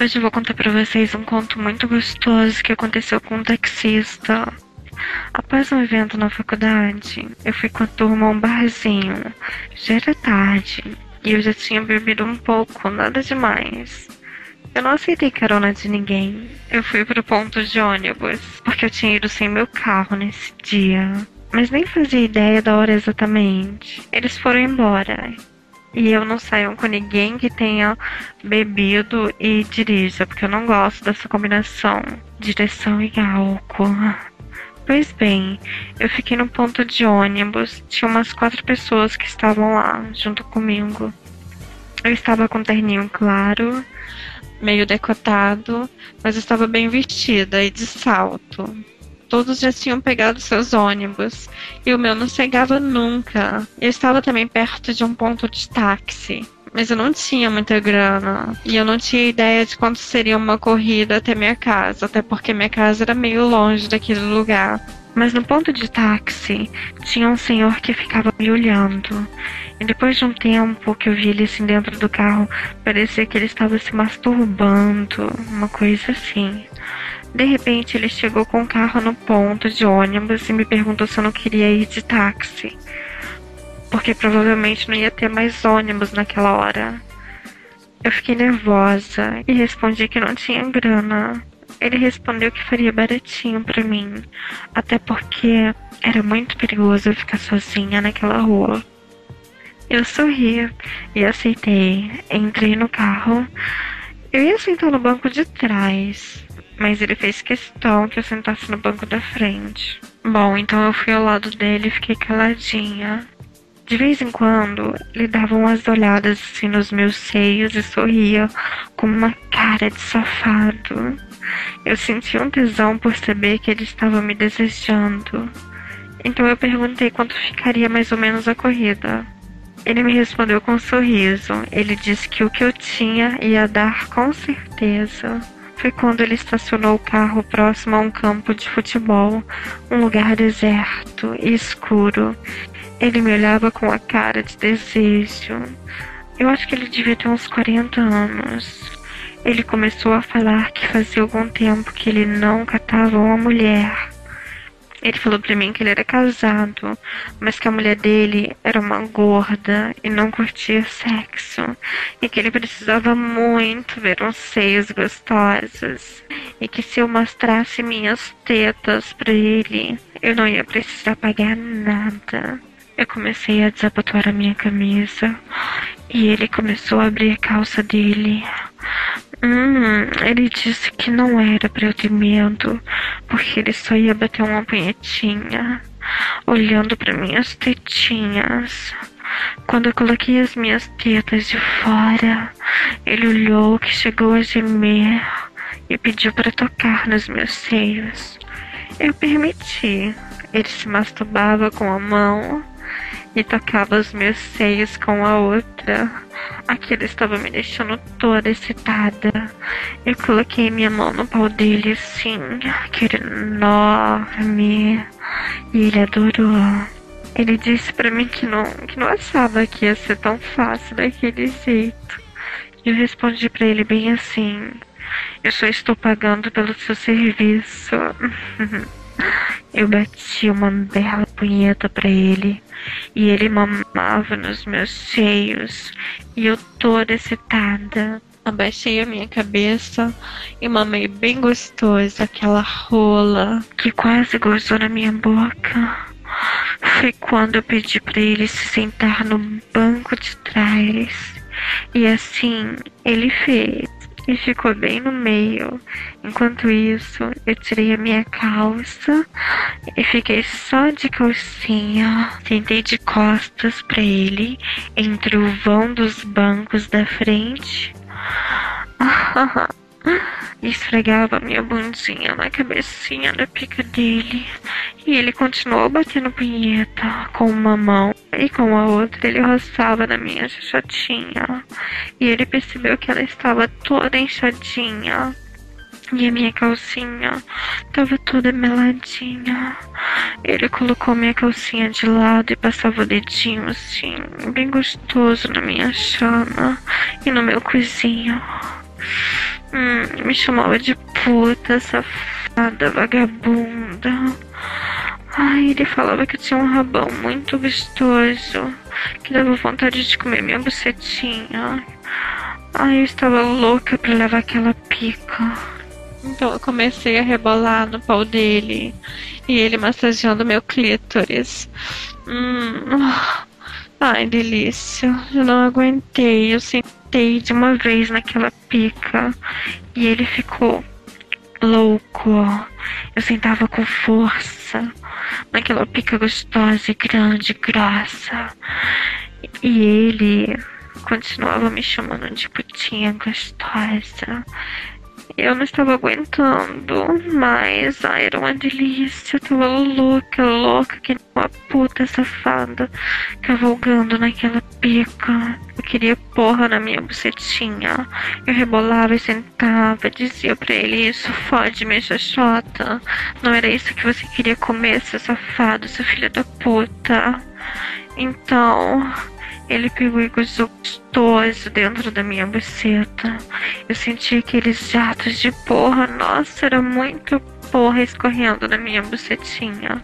Hoje eu vou contar pra vocês um conto muito gostoso que aconteceu com um taxista. Após um evento na faculdade, eu fui com a turma a um barzinho. Já era tarde e eu já tinha bebido um pouco, nada demais. Eu não aceitei carona de ninguém. Eu fui pro ponto de ônibus, porque eu tinha ido sem meu carro nesse dia. Mas nem fazia ideia da hora exatamente. Eles foram embora e eu não saio com ninguém que tenha bebido e dirija, porque eu não gosto dessa combinação direção e álcool. Pois bem, eu fiquei no ponto de ônibus, tinha umas quatro pessoas que estavam lá junto comigo. Eu estava com um terninho claro, meio decotado, mas estava bem vestida e de salto. Todos já tinham pegado seus ônibus e o meu não chegava nunca. Eu estava também perto de um ponto de táxi, mas eu não tinha muita grana e eu não tinha ideia de quanto seria uma corrida até minha casa, até porque minha casa era meio longe daquele lugar. Mas no ponto de táxi tinha um senhor que ficava me olhando. E depois de um tempo que eu vi ele assim dentro do carro, parecia que ele estava se masturbando, uma coisa assim. De repente, ele chegou com o carro no ponto de ônibus e me perguntou se eu não queria ir de táxi. Porque provavelmente não ia ter mais ônibus naquela hora. Eu fiquei nervosa e respondi que não tinha grana. Ele respondeu que faria baratinho para mim, até porque era muito perigoso eu ficar sozinha naquela rua. Eu sorri e aceitei. Entrei no carro. Eu ia sentar no banco de trás, mas ele fez questão que eu sentasse no banco da frente. Bom, então eu fui ao lado dele e fiquei caladinha. De vez em quando, ele dava umas olhadas assim nos meus seios e sorria com uma cara de safado. Eu sentia um tesão por saber que ele estava me desejando. Então eu perguntei quanto ficaria mais ou menos a corrida. Ele me respondeu com um sorriso. Ele disse que o que eu tinha ia dar com certeza foi quando ele estacionou o carro próximo a um campo de futebol, um lugar deserto e escuro. Ele me olhava com a cara de desejo. Eu acho que ele devia ter uns 40 anos. Ele começou a falar que fazia algum tempo que ele não catava uma mulher. Ele falou para mim que ele era casado, mas que a mulher dele era uma gorda e não curtia sexo, e que ele precisava muito ver uns seios gostosos, e que se eu mostrasse minhas tetas para ele, eu não ia precisar pagar nada. Eu comecei a desabotoar a minha camisa e ele começou a abrir a calça dele. Hum, ele disse que não era para eu ter medo, porque ele só ia bater uma punhetinha, olhando para minhas tetinhas. Quando eu coloquei as minhas tetas de fora, ele olhou que chegou a gemer e pediu para tocar nos meus seios. Eu permiti. Ele se masturbava com a mão e tocava os meus seios com a outra. Aquilo estava me deixando toda excitada. Eu coloquei minha mão no pau dele assim, aquele enorme. E ele adorou. Ele disse para mim que não, que não achava que ia ser tão fácil daquele jeito. E eu respondi para ele bem assim: Eu só estou pagando pelo seu serviço. eu bati uma bela punheta para ele e ele mamava nos meus seios e eu toda excitada. Abaixei a minha cabeça e mamei bem gostoso aquela rola que quase gozou na minha boca. Foi quando eu pedi para ele se sentar no banco de trás. E assim ele fez e ficou bem no meio. Enquanto isso, eu tirei a minha calça e fiquei só de calcinha. Sentei de costas para ele, entre o vão dos bancos da frente. e esfregava minha bundinha na cabecinha da pica dele. E ele continuou batendo punheta com uma mão e com a outra ele roçava na minha chatinha. E ele percebeu que ela estava toda inchadinha. E a minha calcinha estava toda meladinha. Ele colocou minha calcinha de lado e passava o dedinho assim, bem gostoso na minha chama e no meu cozinho. Hum, me chamava de puta, safada, vagabunda. Ai, ele falava que eu tinha um rabão muito gostoso, que dava vontade de comer minha bucetinha. Ai, eu estava louca pra levar aquela pica. Então eu comecei a rebolar no pau dele e ele massageando meu clítoris. Hum. Ai, delícia. Eu não aguentei. Eu sentei de uma vez naquela pica e ele ficou louco. Eu sentava com força naquela pica gostosa grande, grossa. E ele continuava me chamando de putinha gostosa. Eu não estava aguentando mais. Ai, era uma delícia. Eu tava louca, louca, que uma puta safada cavalgando naquela pica. Eu queria porra na minha bucetinha. Eu rebolava e sentava, dizia pra ele: Isso fode minha xoxota. Não era isso que você queria comer, seu safado, seu filho da puta. Então. Ele pegou e gostoso dentro da minha buceta. Eu senti aqueles jatos de porra. Nossa, era muito porra escorrendo na minha bucetinha.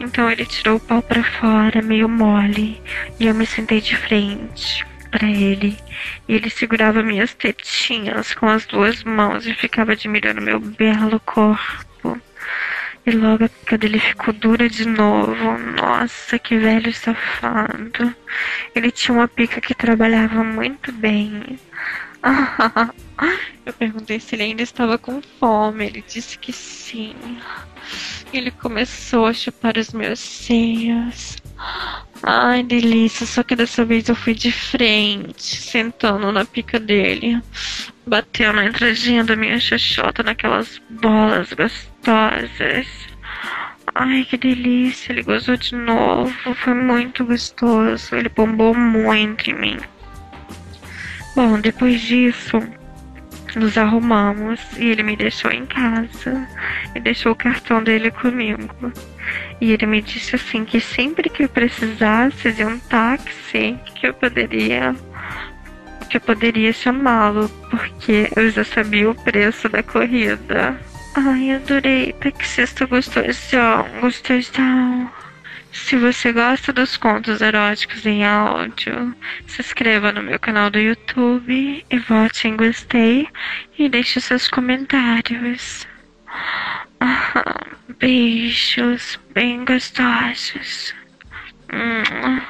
Então ele tirou o pau para fora, meio mole, e eu me sentei de frente para ele. E ele segurava minhas tetinhas com as duas mãos e ficava admirando meu belo corpo. E logo a pica dele ficou dura de novo. Nossa, que velho safado. Ele tinha uma pica que trabalhava muito bem. Eu perguntei se ele ainda estava com fome. Ele disse que sim. Ele começou a chupar os meus seios. Ai, delícia. Só que dessa vez eu fui de frente, sentando na pica dele. Bateu na entradinha da minha xoxota naquelas bolas gostosas. Ai, que delícia. Ele gozou de novo. Foi muito gostoso. Ele bombou muito em mim. Bom, depois disso, nos arrumamos e ele me deixou em casa e deixou o cartão dele comigo. E ele me disse assim que sempre que eu precisasse de um táxi, que eu poderia poderia chamá-lo, porque eu já sabia o preço da corrida. Ai, adorei. Taxista gostosão, gostosão. Se você gosta dos contos eróticos em áudio, se inscreva no meu canal do YouTube e vote em gostei e deixe seus comentários. Beijos bem gostosos. Hum.